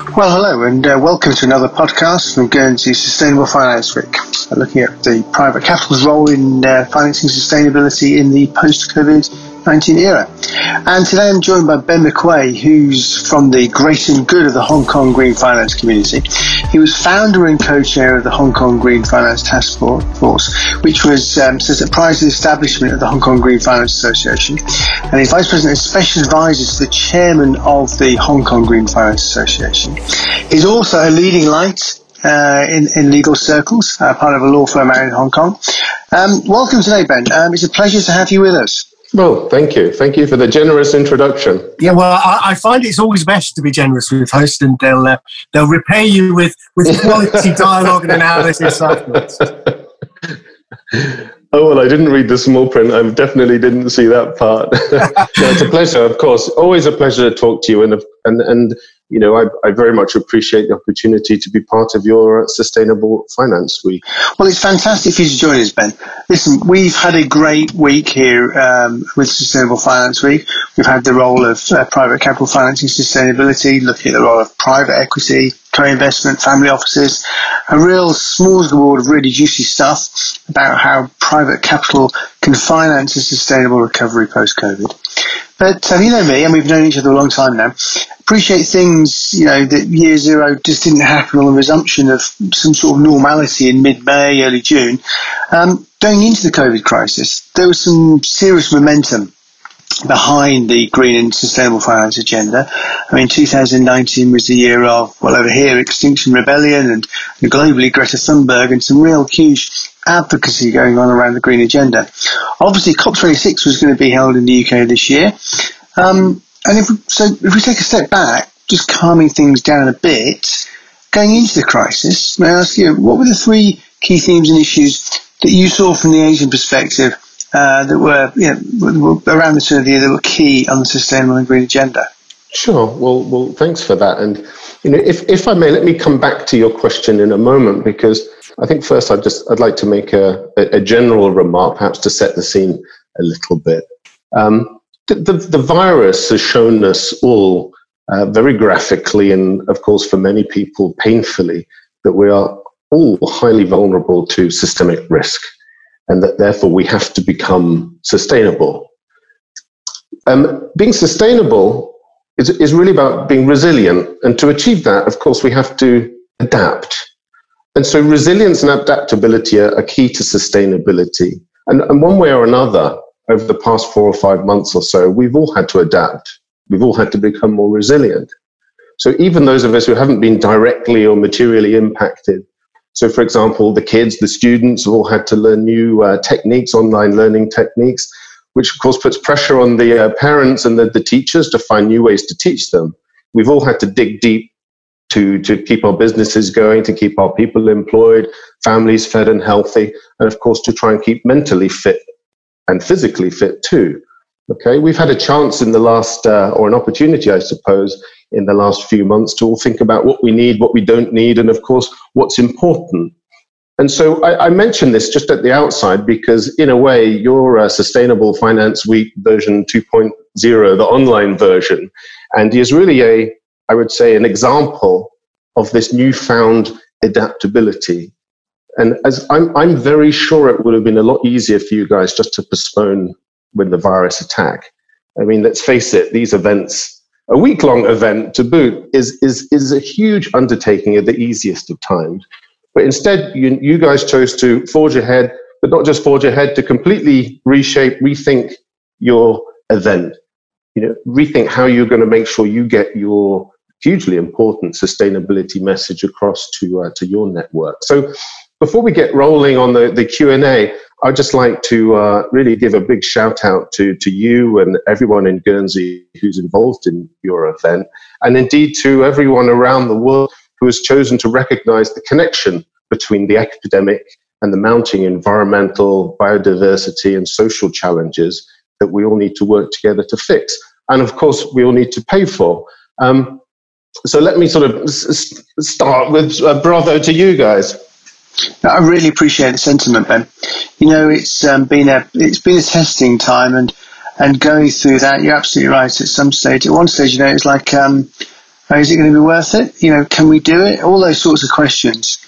Well, hello, and uh, welcome to another podcast from Guernsey Sustainable Finance Week, looking at the private capital's role in uh, financing sustainability in the post-COVID 19 era. And today I'm joined by Ben McQuay, who's from the great and Good of the Hong Kong Green Finance community. He was founder and co-chair of the Hong Kong Green Finance Task Force, which was um, says that prior to the establishment of the Hong Kong Green Finance Association, and he's vice president and special advisor to the chairman of the Hong Kong Green Finance Association. He's also a leading light uh, in, in legal circles, uh, part of a law firm out in Hong Kong. Um, welcome today, Ben. Um, it's a pleasure to have you with us. Well, thank you. Thank you for the generous introduction. Yeah, well, I, I find it's always best to be generous with hosts, and they'll uh, they'll repay you with with quality dialogue and analysis afterwards. Oh well, I didn't read the small print. I definitely didn't see that part. no, it's a pleasure, of course. Always a pleasure to talk to you, and and and you know, I, I, very much appreciate the opportunity to be part of your Sustainable Finance Week. Well, it's fantastic for you to join us, Ben. Listen, we've had a great week here um, with Sustainable Finance Week. We've had the role of uh, private capital financing sustainability, looking at the role of private equity, co-investment, family offices, a real smorgasbord of really juicy stuff about how private capital can finance a sustainable recovery post-COVID. But um, you know me, and we've known each other a long time now. Appreciate things, you know, that year zero just didn't happen on the resumption of some sort of normality in mid-May, early June. Um, going into the COVID crisis, there was some serious momentum behind the green and sustainable finance agenda. I mean, 2019 was the year of, well, over here, Extinction Rebellion and, and globally Greta Thunberg and some real huge advocacy going on around the green agenda. Obviously, COP26 was going to be held in the UK this year. Um, and if so, if we take a step back, just calming things down a bit, going into the crisis, may I ask you, what were the three key themes and issues that you saw from the Asian perspective uh, that were, you know, around the turn of the year that were key on the sustainable and green agenda? Sure. Well, well, thanks for that. And you know, if if I may, let me come back to your question in a moment because I think first I'd just I'd like to make a, a general remark, perhaps to set the scene a little bit. Um, the, the, the, virus has shown us all uh, very graphically, and of course for many people painfully, that we are all highly vulnerable to systemic risk, and that therefore we have to become sustainable. Um, being sustainable is, is really about being resilient, and to achieve that, of course, we have to adapt and so resilience and adaptability are, are key to sustainability. And, and one way or another, over the past four or five months or so, we've all had to adapt. We've all had to become more resilient. So even those of us who haven't been directly or materially impacted, so for example, the kids, the students all had to learn new uh, techniques, online learning techniques, which of course puts pressure on the uh, parents and the, the teachers to find new ways to teach them. We've all had to dig deep to, to keep our businesses going, to keep our people employed, families fed and healthy, and of course to try and keep mentally fit and physically fit too. Okay, we've had a chance in the last, uh, or an opportunity, I suppose, in the last few months to all think about what we need, what we don't need, and of course, what's important. And so I, I mentioned this just at the outside because, in a way, your uh, Sustainable Finance Week version 2.0, the online version, and is really a I would say, an example of this newfound adaptability. And as I'm, I'm very sure it would have been a lot easier for you guys just to postpone when the virus attack. I mean, let's face it, these events, a week long event to boot, is, is, is a huge undertaking at the easiest of times. But instead, you, you guys chose to forge ahead, but not just forge ahead, to completely reshape, rethink your event. You know, rethink how you're going to make sure you get your hugely important sustainability message across to uh, to your network. So before we get rolling on the, the Q&A, I'd just like to uh, really give a big shout out to, to you and everyone in Guernsey who's involved in your event, and indeed to everyone around the world who has chosen to recognize the connection between the epidemic and the mounting environmental, biodiversity, and social challenges that we all need to work together to fix. And of course, we all need to pay for. Um, so let me sort of s- start with uh, bravo to you guys. I really appreciate the sentiment, Ben. You know, it's um, been a it's been a testing time, and and going through that, you're absolutely right. At some stage, at one stage, you know, it's like um, is it going to be worth it? You know, can we do it? All those sorts of questions.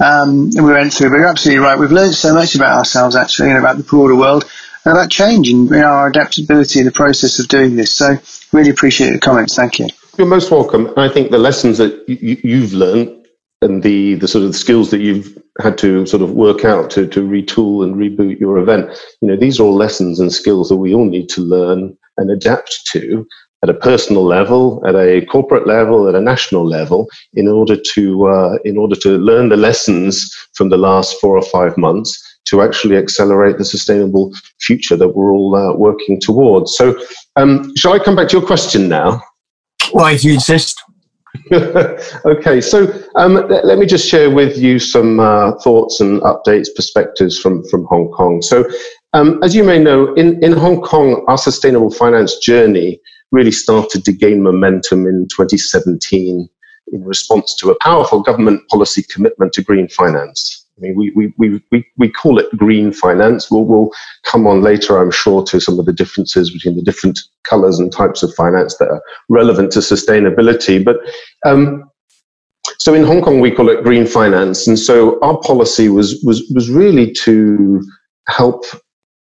Um, we went through, but you're absolutely right. We've learned so much about ourselves, actually, and about the broader world, and about change and you know, our adaptability in the process of doing this. So, really appreciate your comments. Thank you. You're most welcome. I think the lessons that you've learned and the the sort of skills that you've had to sort of work out to to retool and reboot your event you know these are all lessons and skills that we all need to learn and adapt to at a personal level at a corporate level at a national level in order to uh, in order to learn the lessons from the last four or five months to actually accelerate the sustainable future that we're all uh, working towards. So um, shall i come back to your question now? Why if you insist okay, so um, let, let, me just share with you some uh, thoughts and updates, perspectives from, from Hong Kong. So, um, as you may know, in, in Hong Kong, our sustainable finance journey really started to gain momentum in 2017 in response to a powerful government policy commitment to green finance. I mean, we, we, we, we, we call it green finance. We'll, we'll come on later, I'm sure, to some of the differences between the different colors and types of finance that are relevant to sustainability. But um, so in Hong Kong, we call it green finance. And so our policy was, was, was really to help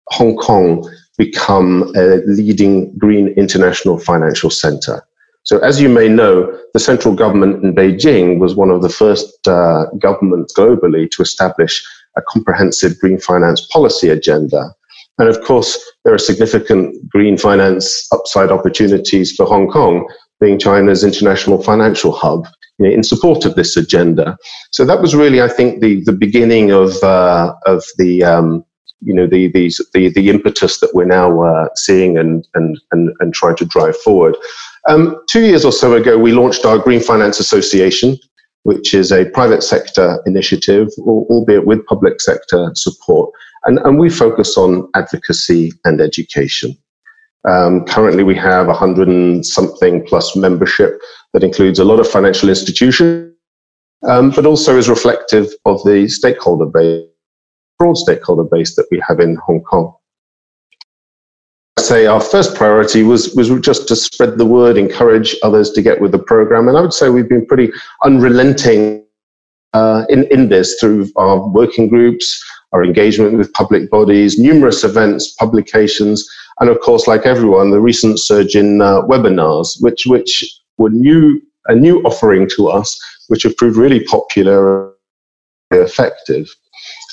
Hong Kong become a leading green international financial center. So, as you may know, the central government in Beijing was one of the first uh, governments globally to establish a comprehensive green finance policy agenda. And of course, there are significant green finance upside opportunities for Hong Kong, being China's international financial hub, you know, in support of this agenda. So that was really, I think, the, the beginning of, uh, of the, um, you know, the, the, the, the impetus that we're now uh, seeing and, and, and, and trying to drive forward. Um, two years or so ago, we launched our Green Finance Association, which is a private sector initiative, albeit with public sector support. And, and we focus on advocacy and education. Um, currently, we have 100 and something plus membership that includes a lot of financial institutions, um, but also is reflective of the stakeholder base, broad stakeholder base that we have in Hong Kong say our first priority was was just to spread the word, encourage others to get with the program, and I would say we've been pretty unrelenting uh, in in this through our working groups, our engagement with public bodies, numerous events, publications, and of course, like everyone, the recent surge in uh, webinars, which which were new a new offering to us, which have proved really popular and effective.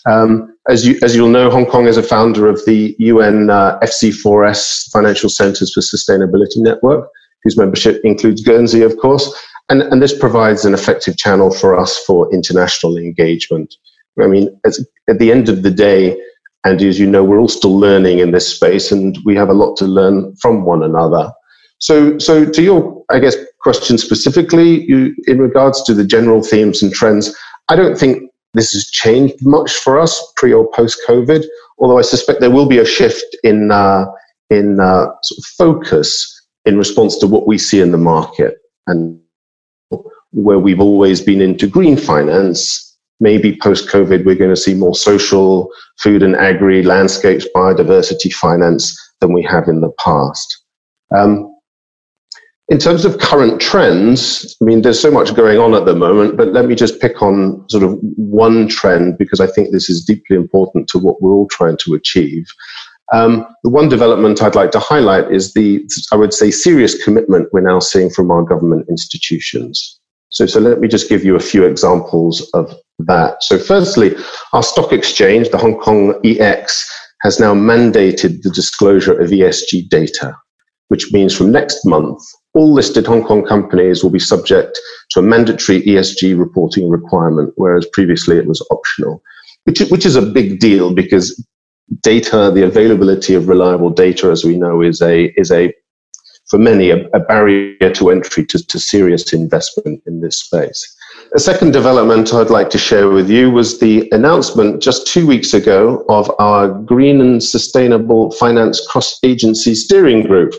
Um, as you as you'll know, Hong Kong is a founder of the UN uh, FC4S Financial Centres for Sustainability Network, whose membership includes Guernsey, of course, and and this provides an effective channel for us for international engagement. I mean, at the end of the day, and as you know, we're all still learning in this space, and we have a lot to learn from one another. So, so to your, I guess, question specifically, you, in regards to the general themes and trends, I don't think this has changed much for us pre or post COVID, although I suspect there will be a shift in, uh, in uh, sort of focus in response to what we see in the market. And where we've always been into green finance, maybe post COVID, we're going to see more social, food and agri, landscapes, biodiversity finance than we have in the past. Um, in terms of current trends, I mean, there's so much going on at the moment, but let me just pick on sort of one trend because I think this is deeply important to what we're all trying to achieve. Um, the one development I'd like to highlight is the, I would say, serious commitment we're now seeing from our government institutions. So, so let me just give you a few examples of that. So, firstly, our stock exchange, the Hong Kong EX, has now mandated the disclosure of ESG data, which means from next month, all listed Hong Kong companies will be subject to a mandatory ESG reporting requirement, whereas previously it was optional, which, which is a big deal because data, the availability of reliable data, as we know, is a, is a for many, a, a barrier to entry to, to serious investment in this space. A second development I'd like to share with you was the announcement just two weeks ago of our Green and Sustainable Finance Cross Agency Steering Group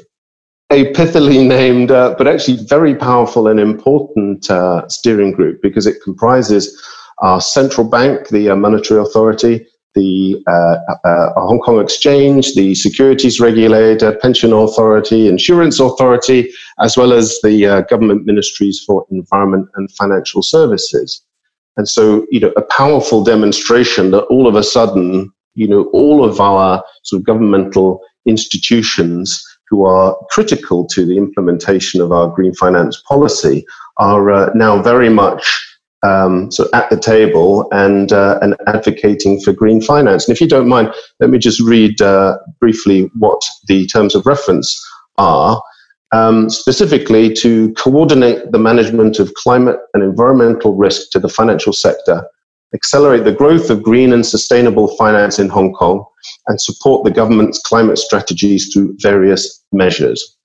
a pithily named, uh, but actually very powerful and important uh, steering group because it comprises our central bank, the uh, monetary authority, the uh, uh, Hong Kong Exchange, the Securities Regulator, Pension Authority, Insurance Authority, as well as the uh, government ministries for environment and financial services. And so, you know, a powerful demonstration that all of a sudden, you know, all of our sort of governmental institutions who are critical to the implementation of our green finance policy are uh, now very much um, so at the table and uh, and advocating for green finance. And if you don't mind, let me just read uh, briefly what the terms of reference are. Um, specifically to coordinate the management of climate and environmental risk to the financial sector, accelerate the growth of green and sustainable finance in Hong Kong, and support the government's climate strategies through various measures.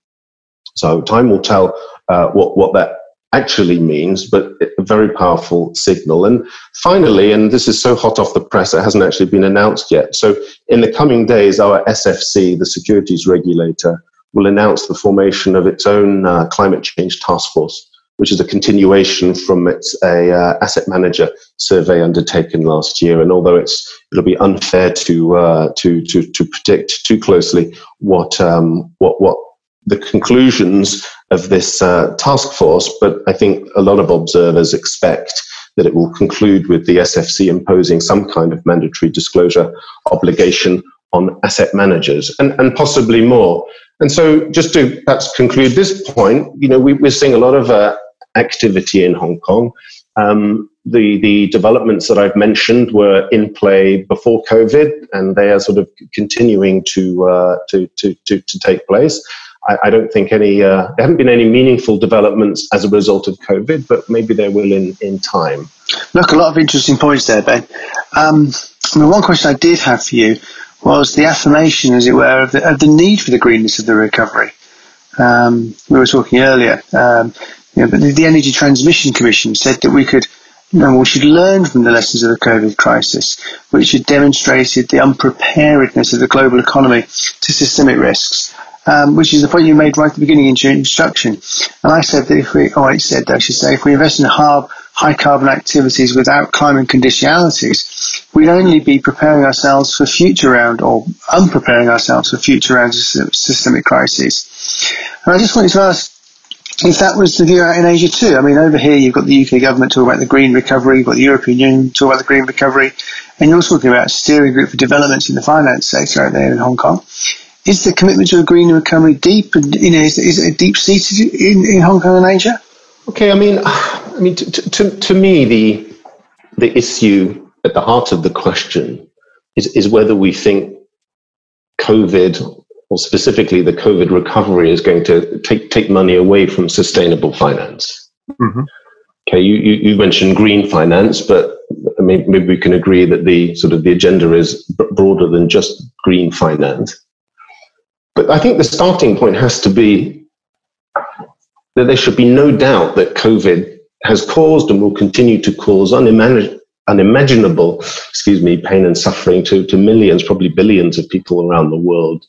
So time will tell uh, what, what that actually means, but a very powerful signal. And finally, and this is so hot off the press, it hasn't actually been announced yet. So in the coming days, our SFC, the securities regulator, will announce the formation of its own uh, climate change task force, which is a continuation from its a, uh, asset manager survey undertaken last year. And although it's it'll be unfair to uh, to, to to predict too closely what um, what what the conclusions of this uh, task force, but I think a lot of observers expect that it will conclude with the SFC imposing some kind of mandatory disclosure obligation on asset managers and, and possibly more. And so, just to perhaps conclude this point, you know, we, are seeing a lot of uh, activity in Hong Kong. Um, the the developments that I've mentioned were in play before COVID, and they are sort of continuing to uh, to, to, to to take place. I, I don't think any uh, there haven't been any meaningful developments as a result of COVID, but maybe there will in, in time. Look, a lot of interesting points there, Ben. Um, I mean, one question I did have for you was the affirmation, as it were, of the, of the need for the greenness of the recovery. Um, we were talking earlier, um, you know, but the, the Energy Transition Commission said that we could know, we should learn from the lessons of the COVID crisis, which had demonstrated the unpreparedness of the global economy to systemic risks um, which is the point you made right at the beginning in your introduction. And I said that if we, or I said, I should say, if we invest in hard, high carbon activities without climate conditionalities, we'd only be preparing ourselves for future round or unpreparing ourselves for future rounds of systemic crises. And I just wanted to ask, if that was the view out in Asia too. I mean, over here you've got the UK government talking about the green recovery, you've got the European Union talking about the green recovery, and you're talking about a steering group for developments in the finance sector out there in Hong Kong is the commitment to a green recovery deep? And You know, is, is it deep seated in, in Hong Kong and Asia? Okay, I mean, I mean, to, to, to me, the the issue at the heart of the question is is whether we think COVID, or specifically the COVID recovery, is going to take take money away from sustainable finance. Mm-hmm. Okay, you, you, you mentioned green finance, but maybe, maybe we can agree that the sort of the agenda is broader than just green finance. But I think the starting point has to be that there should be no doubt that COVID has caused and will continue to cause unimagin- unimaginable, excuse me, pain and suffering to, to millions, probably billions of people around the world.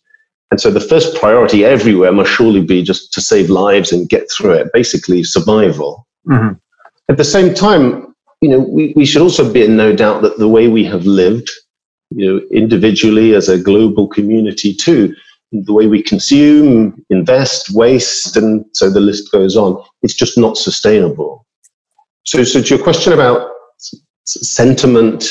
And so the first priority everywhere must surely be just to save lives and get through it, basically survival. Mm-hmm. At the same time, you know, we, we should also be in no doubt that the way we have lived, you know, individually as a global community too, the way we consume, invest, waste, and so the list goes on. It's just not sustainable. So, so to your question about sentiment,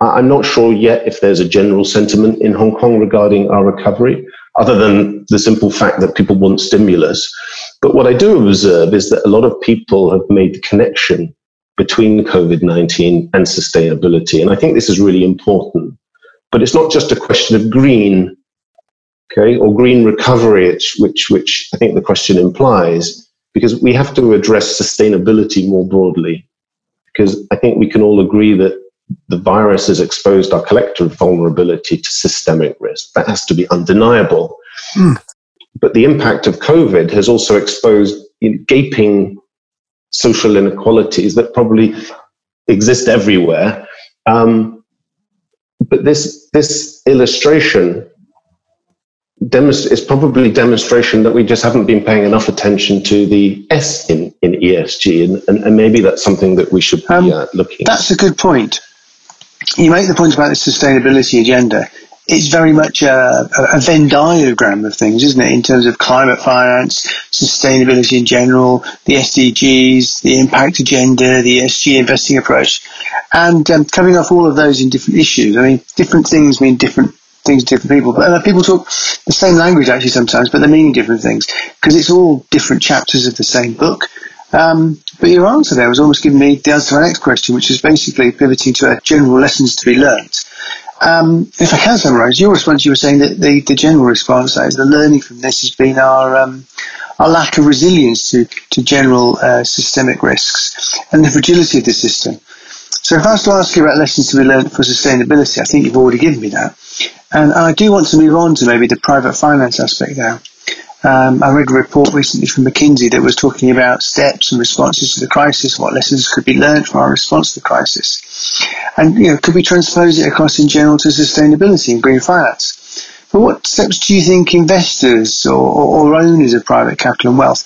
I'm not sure yet if there's a general sentiment in Hong Kong regarding our recovery, other than the simple fact that people want stimulus. But what I do observe is that a lot of people have made the connection between COVID 19 and sustainability. And I think this is really important. But it's not just a question of green okay, or green recovery, which, which I think the question implies, because we have to address sustainability more broadly. Because I think we can all agree that the virus has exposed our collective vulnerability to systemic risk. That has to be undeniable. Mm. But the impact of COVID has also exposed gaping social inequalities that probably exist everywhere. Um, but this this illustration demonst- it's probably demonstration that we just haven't been paying enough attention to the S in, in ESG, and, and, and maybe that's something that we should be um, uh, looking. That's a good point. You make the point about the sustainability agenda. It's very much a, a, Venn diagram of things, isn't it? In terms of climate finance, sustainability in general, the SDGs, the impact agenda, the ESG investing approach, and um, off all of those in different issues. I mean, different things mean different things to different people. But uh, people talk the same language actually sometimes, but they're meaning different things because it's all different chapters of the same book. Um, but your answer there was almost giving me the answer to my next question, which is basically pivoting to a general lessons to be learnt. Um, if I can summarise your response, you were saying that the, the general response is the learning from this has been our um, our lack of resilience to to general uh, systemic risks and the fragility of the system. So if I was to ask you about lessons to be learned for sustainability, I think you've already given me that. And I do want to move on to maybe the private finance aspect now. Um, I read a report recently from McKinsey that was talking about steps and responses to the crisis, what lessons could be learned from our response to the crisis. And, you know, could we transpose it across in general to sustainability and green finance? But what steps do you think investors or, or, or owners of private capital and wealth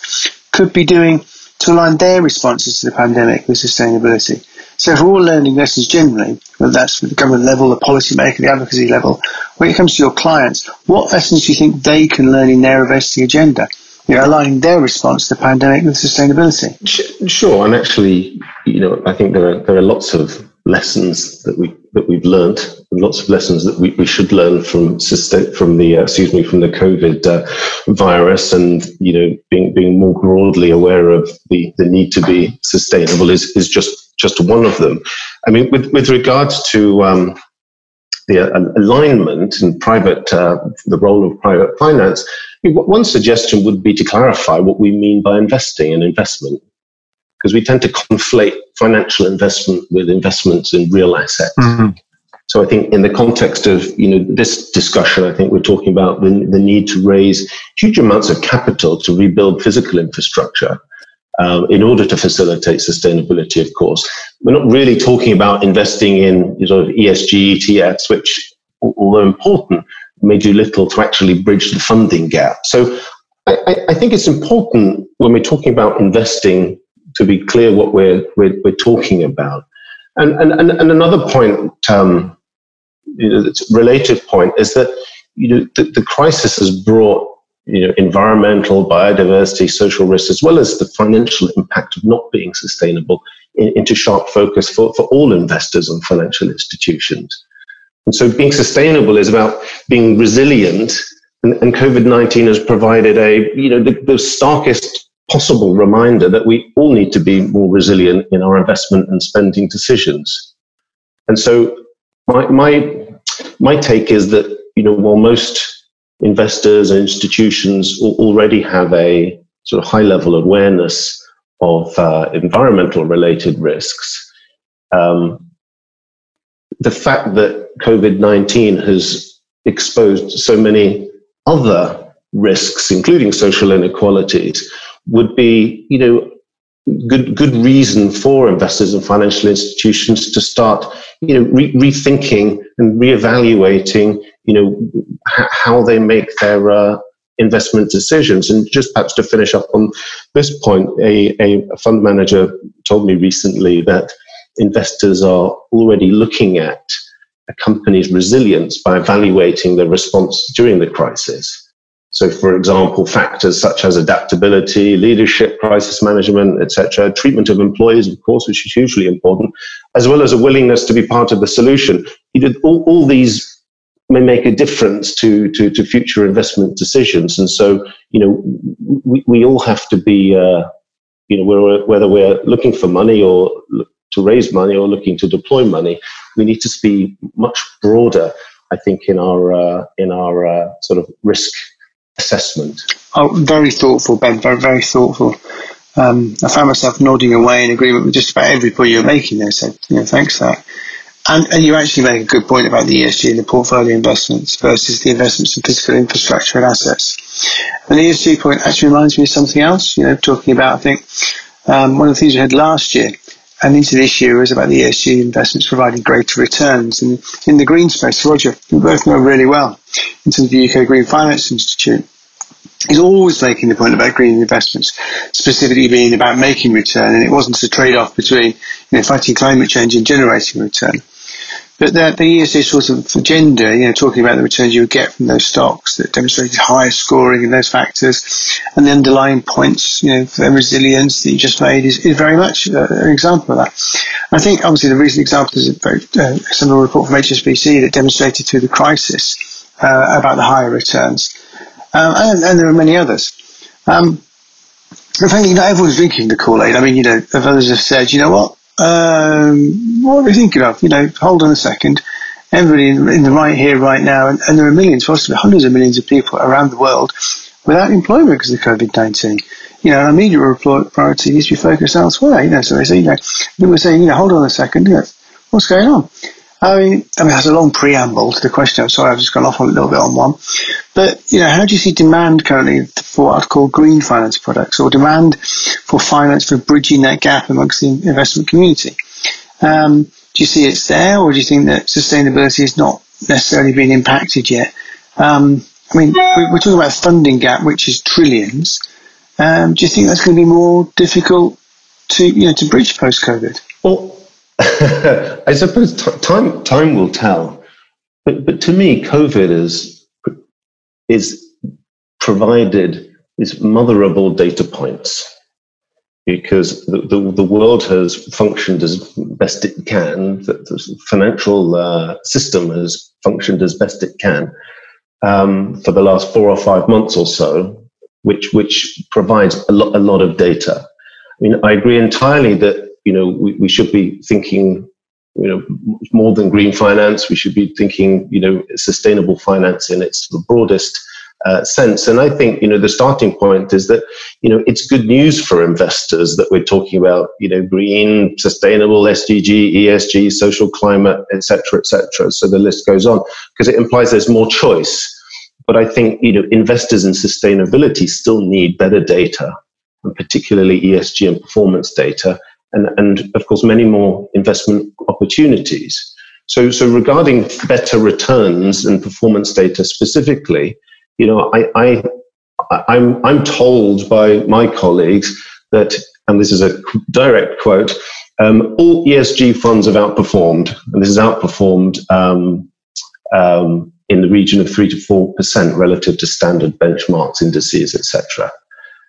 could be doing to align their responses to the pandemic with sustainability? So for all learning lessons generally, whether that's at the government level, the policymaker, the advocacy level, when it comes to your clients, what lessons do you think they can learn in their investing agenda? You know, aligning their response to the pandemic with sustainability. Sure, and actually, you know, I think there are there are lots of lessons that we that we've learned, lots of lessons that we, we should learn from from the uh, excuse me from the COVID uh, virus, and you know, being being more broadly aware of the the need to be sustainable is is just just one of them. I mean, with, with regards to um, the uh, alignment and private, uh, the role of private finance, one suggestion would be to clarify what we mean by investing and investment, because we tend to conflate financial investment with investments in real assets. Mm-hmm. So I think in the context of you know this discussion, I think we're talking about the, the need to raise huge amounts of capital to rebuild physical infrastructure um, in order to facilitate sustainability, of course. We're not really talking about investing in sort of ESG ETFs, which, although important, may do little to actually bridge the funding gap. So I, I think it's important when we're talking about investing to be clear what we're, we're, we're talking about. And, and, and, another point, um, you know, related point, is that you know, the, the crisis has brought you know, environmental, biodiversity, social risks, as well as the financial impact of not being sustainable in, into sharp focus for, for all investors and financial institutions. And so being sustainable is about being resilient. And, and COVID 19 has provided a, you know, the, the starkest possible reminder that we all need to be more resilient in our investment and spending decisions. And so my, my, my take is that, you know, while most investors and institutions already have a sort of high level awareness of uh, environmental related risks. Um, the fact that COVID 19 has exposed so many other risks, including social inequalities, would be, you know, good good reason for investors and financial institutions to start you know re- rethinking and reevaluating you know h- how they make their uh, investment decisions and just perhaps to finish up on this point a, a fund manager told me recently that investors are already looking at a company's resilience by evaluating their response during the crisis so, for example, factors such as adaptability, leadership, crisis management, etc., treatment of employees, of course, which is hugely important, as well as a willingness to be part of the solution. You know, all, all these may make a difference to, to, to, future investment decisions. And so, you know, we, we all have to be, uh, you know, we're, whether we're looking for money or to raise money or looking to deploy money, we need to be much broader, I think, in our, uh, in our uh, sort of risk assessment? Oh, very thoughtful, Ben. Very, very thoughtful. Um, I found myself nodding away in agreement with just about every point you're making there. So, you know, thanks for that. And, and you actually make a good point about the ESG and the portfolio investments versus the investments in physical infrastructure and assets. And the ESG point actually reminds me of something else. You know, talking about I think um, one of the things we had last year and into this year was about the ESG investments providing greater returns. And in the green space, Roger, we both know really well, in terms of the UK Green Finance Institute, is always making the point about green investments, specifically being about making return, and it wasn't a trade-off between you know, fighting climate change and generating return. But the, the ESG sort of agenda, you know, talking about the returns you would get from those stocks that demonstrated higher scoring in those factors, and the underlying points, you know, for resilience that you just made is, is very much uh, an example of that. I think obviously the recent example is a uh, similar report from HSBC that demonstrated through the crisis uh, about the higher returns, um, and, and, there are many others. Um, think you know everyone's drinking the Kool Aid. I mean, you know, others have said, you know what, um, what are we thinking of? You know, hold on a second. Everybody in, in the right here, right now, and, and, there are millions, possibly hundreds of millions of people around the world without employment because of COVID 19. You know, our immediate priority needs to be focused elsewhere. You know, so they say, you know, they were saying, you know, hold on a second, you know, what's going on? I mean, I mean, that's a long preamble to the question. I'm sorry, I've just gone off a little bit on one. But, you know, how do you see demand currently for what I'd call green finance products or demand for finance for bridging that gap amongst the investment community? Um, do you see it's there or do you think that sustainability is not necessarily being impacted yet? Um, I mean, we're talking about a funding gap, which is trillions. Um, do you think that's going to be more difficult to, you know, to bridge post-COVID? I suppose t- time time will tell, but but to me, COVID is is provided is mother of all data points because the, the, the, world has functioned as best it can, the, the financial uh, system has functioned as best it can um, for the last four or five months or so, which which provides a lot a lot of data. I mean, I agree entirely that you know, we, we should be thinking, you know, more than green finance. We should be thinking, you know, sustainable finance in its broadest uh, sense. And I think, you know, the starting point is that, you know, it's good news for investors that we're talking about, you know, green, sustainable, SDG, ESG, social climate, etc., etc. So the list goes on because it implies there's more choice. But I think, you know, investors in sustainability still need better data, and particularly ESG and performance data, and, and of course many more investment opportunities. So, so regarding better returns and performance data specifically, you know, I, I, I'm, I'm told by my colleagues that, and this is a direct quote, um, all ESG funds have outperformed, and this is outperformed um, um, in the region of three to four percent relative to standard benchmarks, indices, etc.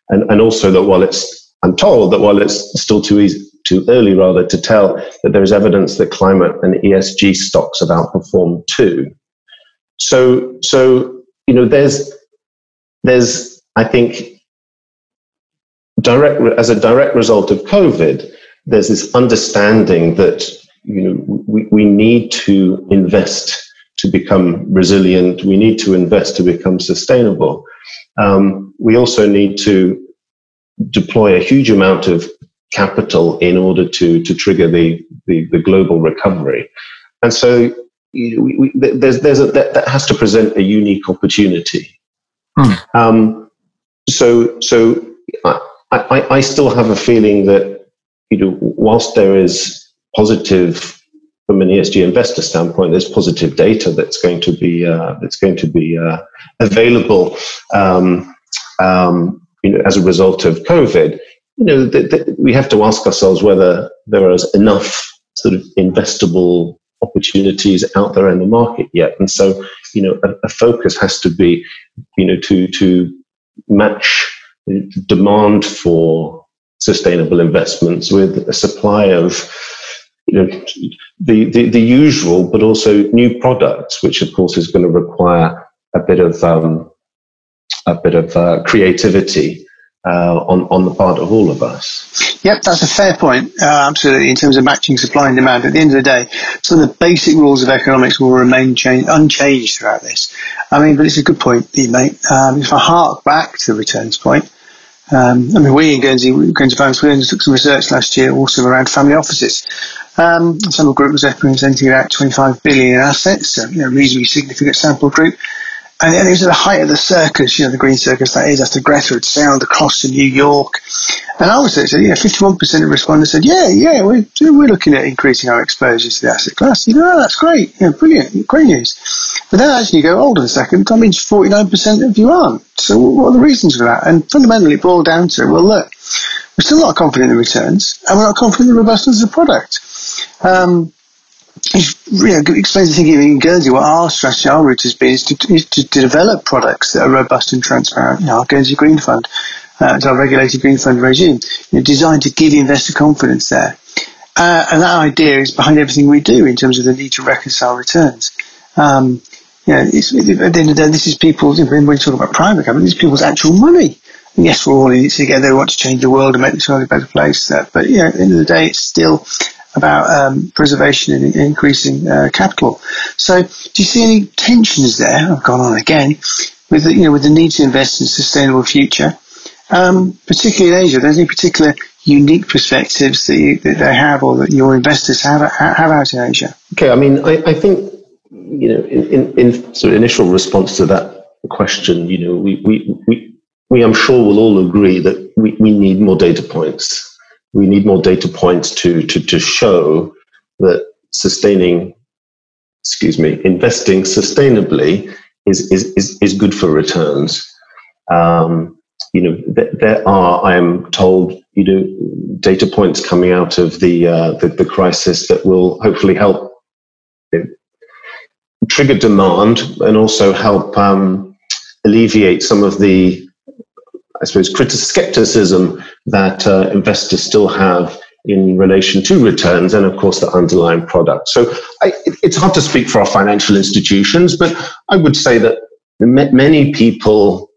And, and also that while it's, I'm told that while it's still too easy, too early rather to tell that there is evidence that climate and ESG stocks have outperformed too. So, so you know, there's there's I think direct as a direct result of COVID, there's this understanding that you know we, we need to invest to become resilient. We need to invest to become sustainable. Um, we also need to deploy a huge amount of capital in order to to trigger the the, the global recovery. And so you know, we, we, there's there's a, that, that has to present a unique opportunity. Hmm. Um, so so I, I, I still have a feeling that you know whilst there is positive from an ESG investor standpoint, there's positive data that's going to be uh, that's going to be uh, available, um, um, you know, as a result of COVID you know, th- th- we have to ask ourselves whether there is enough sort of investable opportunities out there in the market yet. And so, you know, a, a focus has to be, you know, to to match demand for sustainable investments with a supply of you know the, the, the usual but also new products which of course is going to require a bit of um, a bit of uh, creativity uh, on, on the part of all of us. Yep, that's a fair point. Uh, absolutely, in terms of matching supply and demand. At the end of the day, some of the basic rules of economics will remain change, unchanged throughout this. I mean, but it's a good point that you make. Um, if I hark back to the returns point, um, I mean, we in Guernsey, Guernsey Finance, we undertook some research last year also around family offices. Um, sample group was representing about 25 billion in assets, so, you know, reasonably significant sample group. And, it was at the height of the circus, you know, the Green Circus that is, after Greta had sailed across to New York. And I was there, said, yeah, 51% of respondents said, yeah, yeah, we're, we're looking at increasing our exposure to the asset class. You know, oh, that's great, yeah, brilliant, great news. But then actually you go, hold on a second, that means 49% of you aren't. So what are the reasons for that? And fundamentally it boiled down to, well, look, we're still not confident in the returns, and we're not confident in the robustness of the product. Um, you know, explains the thinking in Guernsey. What our strategy, our route has been is to, is to, develop products that are robust and transparent. You know, our Guernsey Green Fund, uh, our regulated green fund regime, you know, designed to give investor confidence there. Uh, and that idea is behind everything we do in terms of the need to reconcile returns. Um, you know, at the end of the day, this is people's, when we talk about private capital, it's people's actual money. And yes, we're all in it together. We want to change the world and make this world a better place. Uh, but, you know, at the end of the day, it's still about um, preservation and increasing uh, capital. So, do you see any tensions there? I've gone on again with the, you know with the need to invest in a sustainable future, um, particularly in Asia. There's any particular unique perspectives that, you, that they have or that your investors have have out in Asia? Okay, I mean, I, I think you know, in, in, in sort of initial response to that question, you know, we we we, we I'm sure we'll all agree that we, we need more data points we need more data points to, to, to show that sustaining, excuse me, investing sustainably is, is, is, is good for returns. Um, you know, th- there are, I am told, you know, data points coming out of the, uh, the, the, crisis that will hopefully help you know, trigger demand and also help um, alleviate some of the I suppose, skepticism that uh, investors still have in relation to returns and, of course, the underlying product. So I, it's hard to speak for our financial institutions, but I would say that many people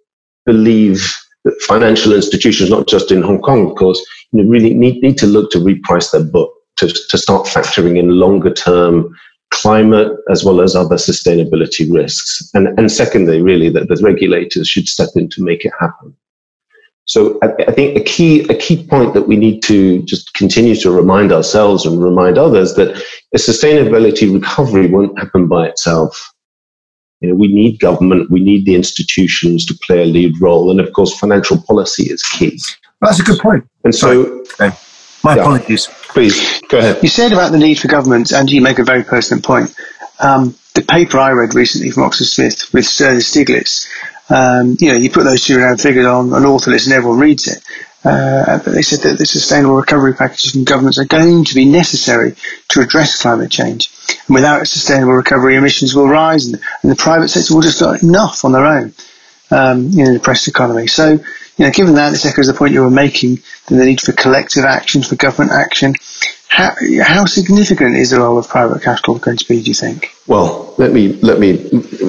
believe that financial institutions, not just in Hong Kong, of course, you know, really need, need to look to reprice their book to, to start factoring in longer term climate as well as other sustainability risks. And, and secondly, really, that the regulators should step in to make it happen. So I, I, think a key a key point that we need to just continue to remind ourselves and remind others that a sustainability recovery won't happen by itself. You know, we need government, we need the institutions to play a lead role, and of course, financial policy is key. That's a good point. And so, okay. my yeah, apologies. Please go ahead. You said about the need for government, and you make a very pertinent point. Um, the paper I read recently from Oxford Smith with Stern and Stiglitz um, you know, you put those two round figures on an author list and everyone reads it. Uh, but they said that the sustainable recovery packages from governments are going to be necessary to address climate change. And without sustainable recovery, emissions will rise and, and the private sector will just not enough on their own um, in a depressed economy. So, you know, given that, this echoes the point you were making, the need for collective action, for government action. How, how significant is the role of private capital going to be, do you think? Well, let me let me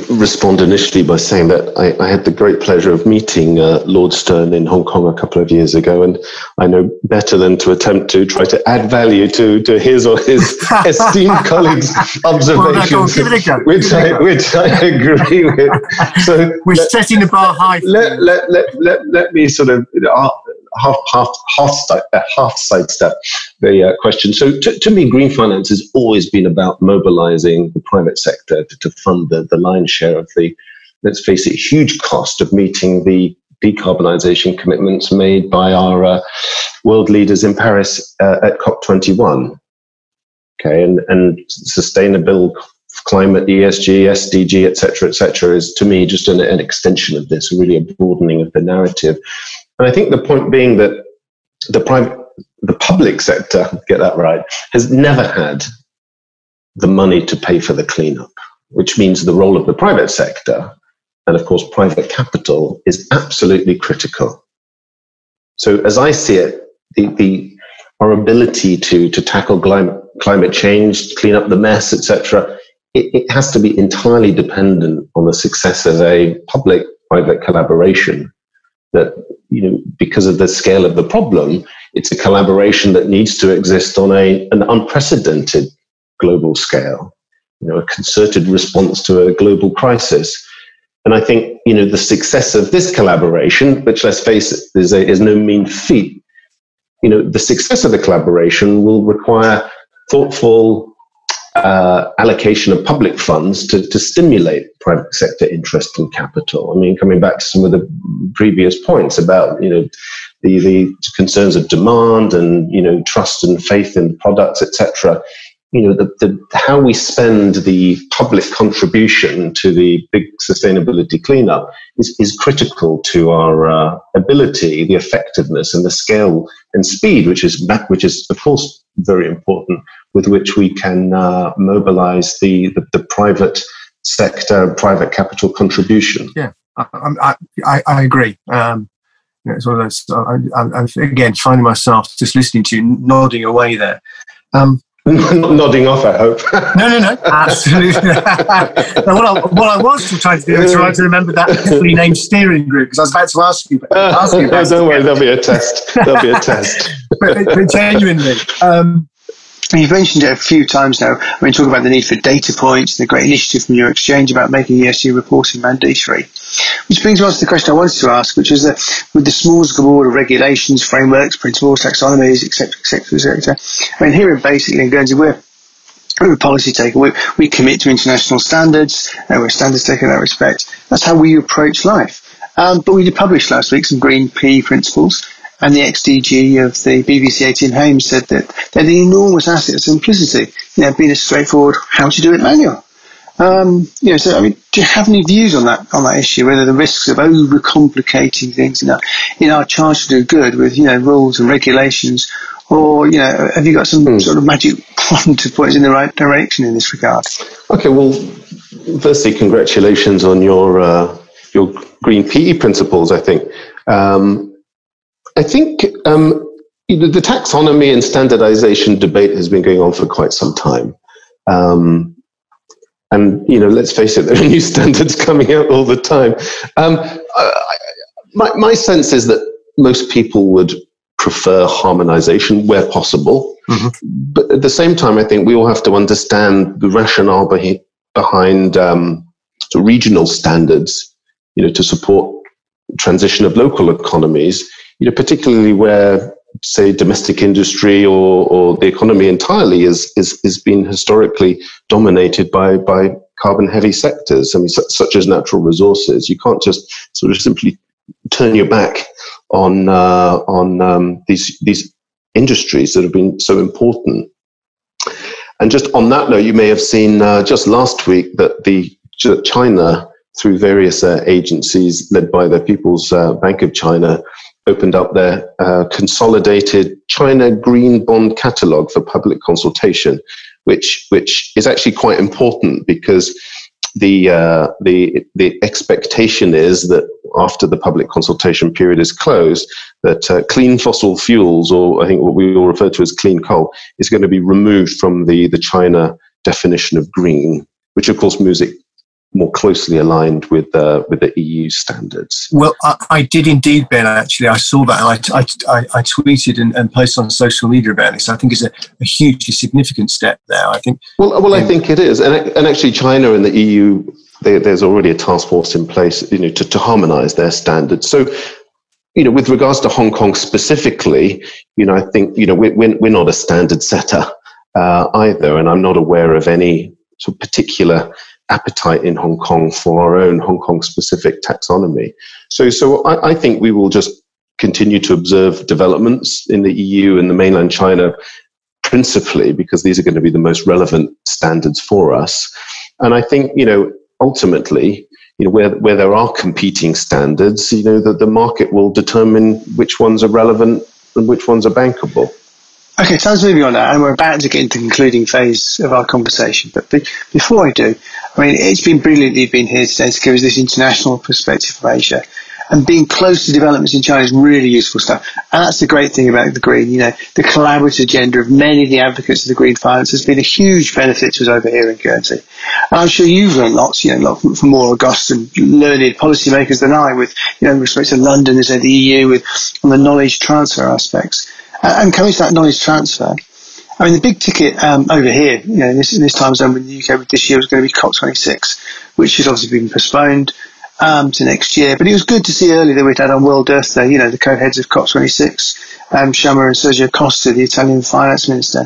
respond initially by saying that I, I had the great pleasure of meeting uh, Lord Stern in Hong Kong a couple of years ago, and I know better than to attempt to try to add value to, to his or his esteemed colleagues' observations, well, which I which I agree with. So we're let, setting the bar high. Let, let, let, let, let me sort of uh, half half half uh, half sidestep the uh, question. So to, to, me, green finance has always been about mobilizing the private sector to, to fund the, the lion's share of the, let's face it, huge cost of meeting the decarbonisation commitments made by our uh, world leaders in Paris uh, at COP21. Okay, and and sustainable climate, ESG, SDG, etc., etc., is to me just an, an extension of this, really a broadening of the narrative. And I think the point being that the private, the public sector, get that right, has never had the money to pay for the cleanup, which means the role of the private sector and of course private capital is absolutely critical. So as I see it, the, the our ability to to tackle climate climate change, clean up the mess, etc., it, it has to be entirely dependent on the success of a public private collaboration that you know because of the scale of the problem it's a collaboration that needs to exist on a an unprecedented global scale you know a concerted response to a global crisis. And i think you know the success of this collaboration which let's face it is, a, is no mean feat you know the success of the collaboration will require thoughtful uh, allocation of public funds to, to stimulate private sector interest in capital. I mean, coming back to some of the previous points about you know the, the concerns of demand and you know trust and faith in products, etc. You know, the, the, how we spend the public contribution to the big sustainability cleanup is, is critical to our uh, ability, the effectiveness, and the scale and speed, which is which is of course very important with which we can uh, mobilize the, the, the, private sector, private capital contribution. Yeah, I, I, I agree. Um, you know, it's one of those, I, am again, finding myself just listening to you, nodding away there. Um, nodding off, I hope. no, no, no, absolutely. no, what, I, what I was trying to do is trying to remember that fully named steering group because I was about to ask you. Ask you about don't worry, there'll be a test. There'll be a test. but, but genuinely, um, You've mentioned it a few times now. I mean, talk about the need for data points, the great initiative from your exchange about making ESG reporting mandatory. Which brings me on to the question I wanted to ask, which is that with the smorgasbord of regulations, frameworks, principles, taxonomies, etc., etc., etc. I mean, here basically in Guernsey, we're we're a policy taker. We, we commit to international standards, and we're standards taker in that respect. That's how we approach life. Um, but we did publish last week some green PE principles, and the XDG of the BBC 18 Hames said that they're the enormous asset of simplicity, you know, being a straightforward how to do it manual. Um, you know, so I mean, do you have any views on that on that issue? Whether the risks of overcomplicating things in our in our charge to do good with you know rules and regulations, or you know, have you got some hmm. sort of magic wand to point us in the right direction in this regard? Okay, well, firstly, congratulations on your uh, your green PE principles. I think um, I think um, the taxonomy and standardization debate has been going on for quite some time. Um, and you know, let's face it, there are new standards coming out all the time. Um, I, my, my sense is that most people would prefer harmonization where possible. Mm-hmm. But at the same time, I think we all have to understand the rationale behind, behind um, regional standards, you know, to support transition of local economies you know, particularly where say domestic industry or, or the economy entirely is, is, is been historically dominated by, by carbon heavy sectors. I mean, such as natural resources. You can't just sort of simply turn your back on, uh, on um, these, these industries that have been so important. And just on that note, you may have seen uh, just last week that the China, through various uh, agencies led by the People's uh, Bank of China, opened up their uh, consolidated China Green Bond Catalog for public consultation, which which is actually quite important because the uh, the the expectation is that after the public consultation period is closed, that uh, clean fossil fuels, or I think what we all refer to as clean coal, is going to be removed from the the China definition of green, which of course music more closely aligned with uh, with the EU standards. Well, I, I, did indeed, Ben. Actually, I saw that, and I, I, I tweeted and, and, posted on social media about this. I think it's a, a hugely significant step there. I think. Well, well, I think it is, and and actually, China and the EU, they, there's already a task force in place, you know, to, to harmonise their standards. So. You know, with regards to Hong Kong specifically, you know, I think you know we're we're not a standard setter uh, either, and I'm not aware of any sort of particular appetite in Hong Kong for our own Hong Kong specific taxonomy. So, so I, I, think we will just continue to observe developments in the EU and the mainland China principally because these are going to be the most relevant standards for us. And I think, you know, ultimately, you know, where, where there are competing standards, you know, that the market will determine which ones are relevant and which ones are bankable. Okay, so let's moving on now, and we're about to get into the concluding phase of our conversation. But be, before I do, I mean, it's been brilliant that you've been here today to give us this international perspective of Asia. And being close to developments in China is really useful stuff. And that's the great thing about the green. You know, the collaborative agenda of many of the advocates of the green finance has been a huge benefit to us over here in Guernsey. And I'm sure you've learned lots, you know, from more august and learned policymakers than I with, you know, respect to London as the EU with on the knowledge transfer aspects. And coming to that knowledge transfer, I mean, the big ticket um, over here, you know, this, in this time zone in the UK this year was going to be COP26, which has obviously been postponed um, to next year. But it was good to see earlier that we'd had on World Earth Day, you know, the co-heads of COP26, um, and Sergio Costa, the Italian finance minister,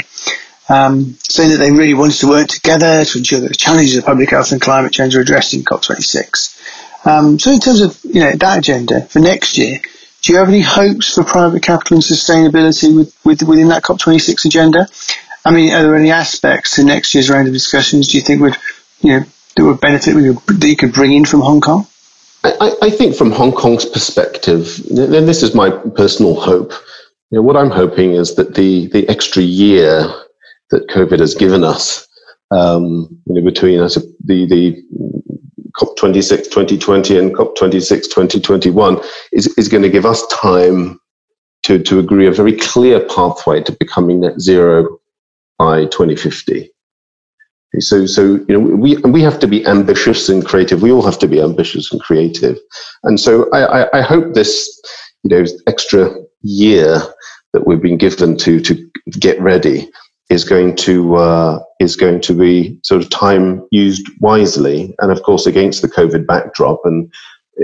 um, saying that they really wanted to work together to ensure that the challenges of public health and climate change are addressed in COP26. Um, so in terms of, you know, that agenda for next year, do you have any hopes for private capital and sustainability with, with, within that COP26 agenda? I mean, are there any aspects to next year's round of discussions do you think would, you know, that would benefit that you could bring in from Hong Kong? I, I think from Hong Kong's perspective, and this is my personal hope, you know, what I'm hoping is that the, the extra year that COVID has given us, um, you know, between us, the, the COP26 2020 and COP26 2021 is, is going to give us time to, to agree a very clear pathway to becoming net zero by 2050. So, so you know, we we have to be ambitious and creative. We all have to be ambitious and creative. And so, I, I, I hope this, you know, extra year that we've been given to to get ready is going to uh, is going to be sort of time used wisely, and of course against the COVID backdrop, and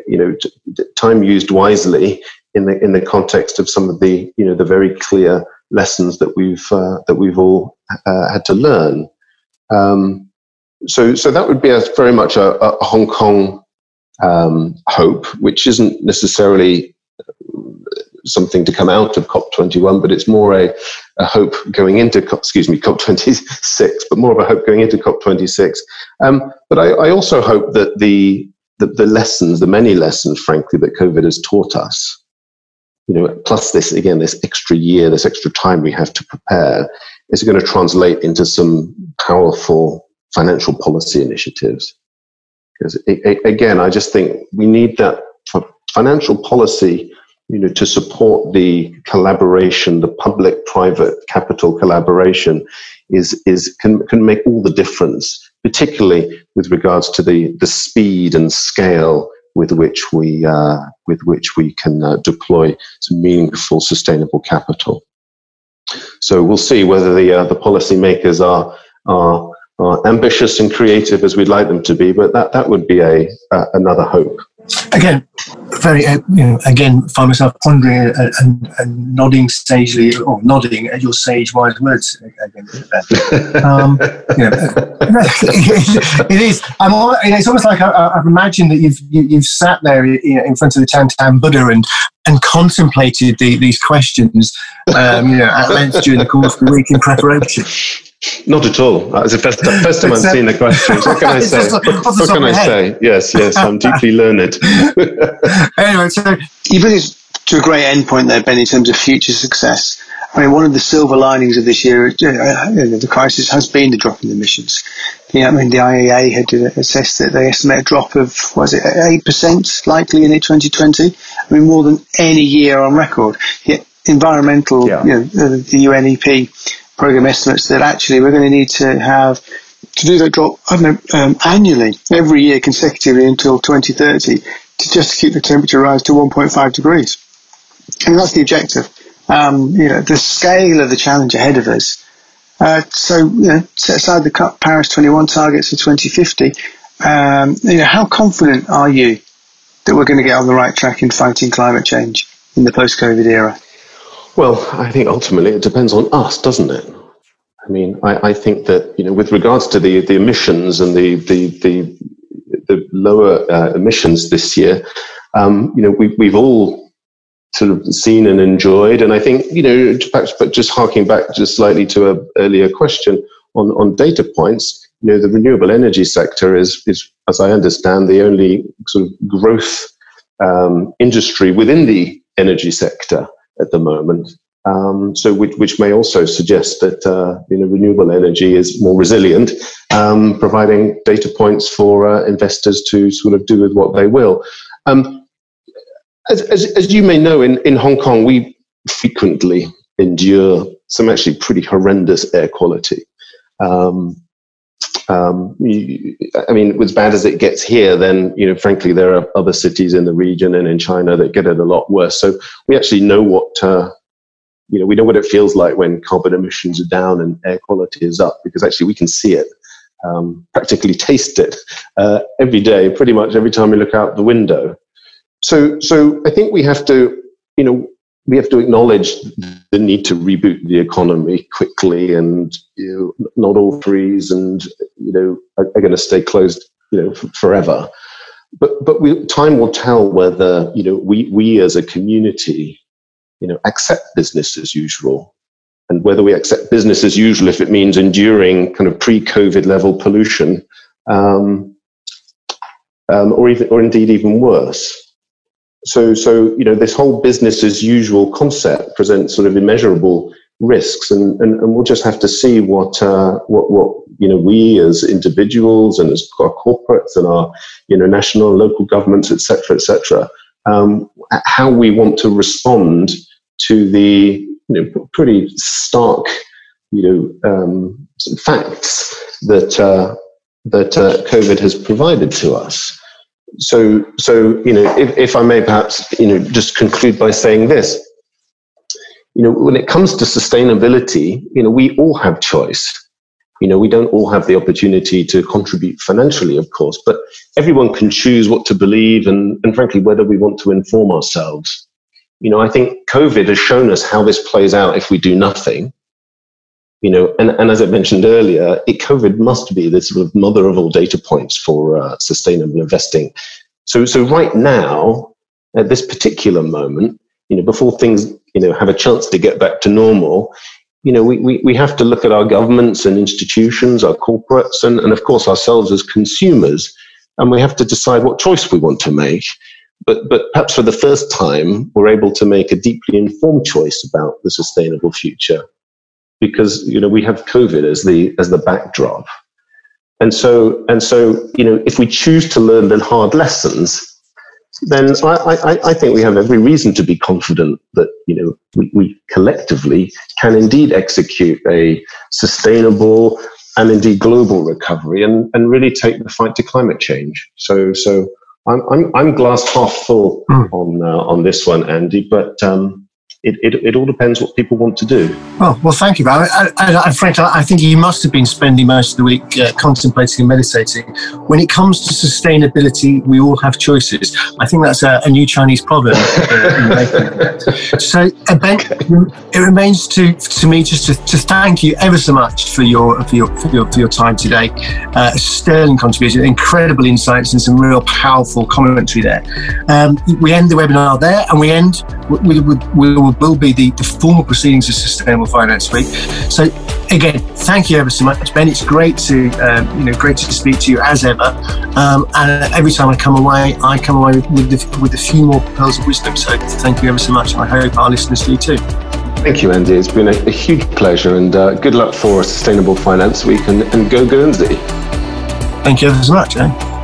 you know t- time used wisely in the in the context of some of the you know the very clear lessons that we've uh, that we've all uh, had to learn. Um, so so that would be a, very much a, a Hong Kong um, hope, which isn't necessarily something to come out of COP21, but it's more a, a hope going into, excuse me, COP26, but more of a hope going into COP26. Um, but I, I, also hope that the, the, the lessons, the many lessons, frankly, that COVID has taught us, you know, plus this again, this extra year, this extra time we have to prepare, is going to translate into some powerful financial policy initiatives. Because again, I just think we need that financial policy you know, to support the collaboration, the public-private capital collaboration, is is can can make all the difference, particularly with regards to the the speed and scale with which we uh, with which we can uh, deploy some meaningful, sustainable capital. So we'll see whether the uh, the policymakers are are are ambitious and creative as we'd like them to be, but that that would be a another hope again, very, uh, you know, again, find myself pondering and, and, and, nodding sagely, or nodding at your sage wise words. Again, um, you know, it is. I'm. All, it's almost like I, have imagined that you've you, have you have sat there you know, in front of the Tian Tan Buddha and and contemplated the, these questions, um, you know, at length during the course of the week in preparation. Not at all. Uh, it's the first, first time I've seen the question. What can I say? what, what can I say? Yes, yes, I'm deeply learned. anyway, so you bring us to a great end point there, Ben, in terms of future success. I mean, one of the silver linings of this year, uh, the crisis, has been the drop in emissions. Yeah, I mean, the IEA had uh, assessed that they estimate a drop of, was it, 8% likely in 2020? I mean, more than any year on record. Yet environmental, yeah. you know, uh, the UNEP program estimates that actually we're going to need to have to do that drop know, um, annually, every year consecutively until 2030 to just keep the temperature rise to 1.5 degrees. And that's the objective. Um, you know, the scale of the challenge ahead of us. Uh, so, you know, set aside the Paris 21 targets for 2050. Um, you know, how confident are you that we're going to get on the right track in fighting climate change in the post-COVID era? Well, I think ultimately it depends on us, doesn't it? I mean, I, I think that you know, with regards to the the emissions and the the the, the lower uh, emissions this year, um, you know, we, we've all sort of seen and enjoyed, and I think you know, perhaps, but just harking back just slightly to an earlier question on on data points, you know, the renewable energy sector is is, as I understand, the only sort of growth um, industry within the energy sector at the moment. Um, so, which, which, may also suggest that uh, you know renewable energy is more resilient, um, providing data points for uh, investors to sort of do with what they will. Um, as, as, as, you may know, in, in Hong Kong, we frequently endure some actually pretty horrendous air quality. Um, um, I mean, as bad as it gets here, then you know, frankly, there are other cities in the region and in China that get it a lot worse. So we actually know what uh, you know. We know what it feels like when carbon emissions are down and air quality is up, because actually we can see it, um, practically taste it uh, every day, pretty much every time we look out the window. So, so I think we have to, you know, we have to acknowledge the need to reboot the economy quickly, and you know, not all trees and you know are, are going to stay closed, you know, f- forever. But but we, time will tell whether you know we we as a community, you know, accept business as usual, and whether we accept business as usual if it means enduring kind of pre-COVID level pollution, um, um, or even or indeed even worse so so you know this whole business as usual concept presents sort of immeasurable risks, and, and, and we'll just have to see what uh, what what you know we as individuals and as our corporates and our you know national and local governments, etc., etc., um, how we want to respond to the you know, pretty stark you know um, facts that uh, that uh, COVID has provided to us. So so you know if, if I may perhaps you know just conclude by saying this you know, when it comes to sustainability, you know, we all have choice. You know, we don't all have the opportunity to contribute financially, of course, but everyone can choose what to believe and, and frankly, whether we want to inform ourselves. You know, I think COVID has shown us how this plays out if we do nothing. You know, and, and as I mentioned earlier, it, COVID must be the sort of mother of all data points for uh, sustainable investing. So, so right now, at this particular moment, you know, before things you know have a chance to get back to normal you know we, we, we have to look at our governments and institutions our corporates and, and of course ourselves as consumers and we have to decide what choice we want to make but but perhaps for the first time we're able to make a deeply informed choice about the sustainable future because you know we have covid as the as the backdrop and so and so you know if we choose to learn the hard lessons then I, I, I, think we have every reason to be confident that you know we, we collectively can indeed execute a sustainable and indeed global recovery and, and really take the fight to climate change. So so I'm I'm, I'm glass half full mm. on uh, on this one, Andy. But um, it, it, it all depends what people want to do. Well, well, thank you. I, I, I, Frank, I think you must have been spending most of the week uh, contemplating and meditating. When it comes to sustainability, we all have choices. I think that's a, a new Chinese proverb. Uh, so, uh, Ben, it remains to to me just to, to thank you ever so much for your for your for your, for your time today. Uh, sterling contribution, incredible insights, and some real powerful commentary there. Um, we end the webinar there, and we end. We, we, we will will be the, the formal proceedings of Sustainable Finance Week. So again, thank you ever so much, Ben. It's great to um, you know great to speak to you as ever. Um, and every time I come away, I come away with the, with a few more pearls of wisdom. So thank you ever so much, and I hope our listeners do too. Thank you, Andy. It's been a, a huge pleasure, and uh, good luck for Sustainable Finance Week, and, and go Guernsey. Thank you ever so much, eh?